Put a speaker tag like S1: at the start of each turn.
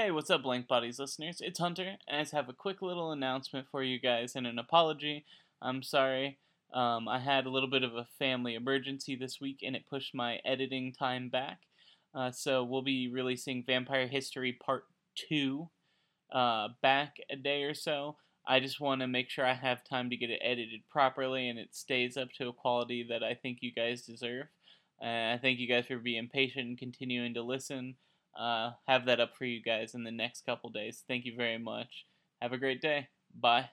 S1: Hey, what's up, Blank Bodies listeners? It's Hunter, and I just have a quick little announcement for you guys and an apology. I'm sorry. Um, I had a little bit of a family emergency this week, and it pushed my editing time back. Uh, so we'll be releasing Vampire History Part 2 uh, back a day or so. I just want to make sure I have time to get it edited properly and it stays up to a quality that I think you guys deserve. Uh, I thank you guys for being patient and continuing to listen uh, have that up for you guys in the next couple days. Thank you very much. Have a great day. Bye.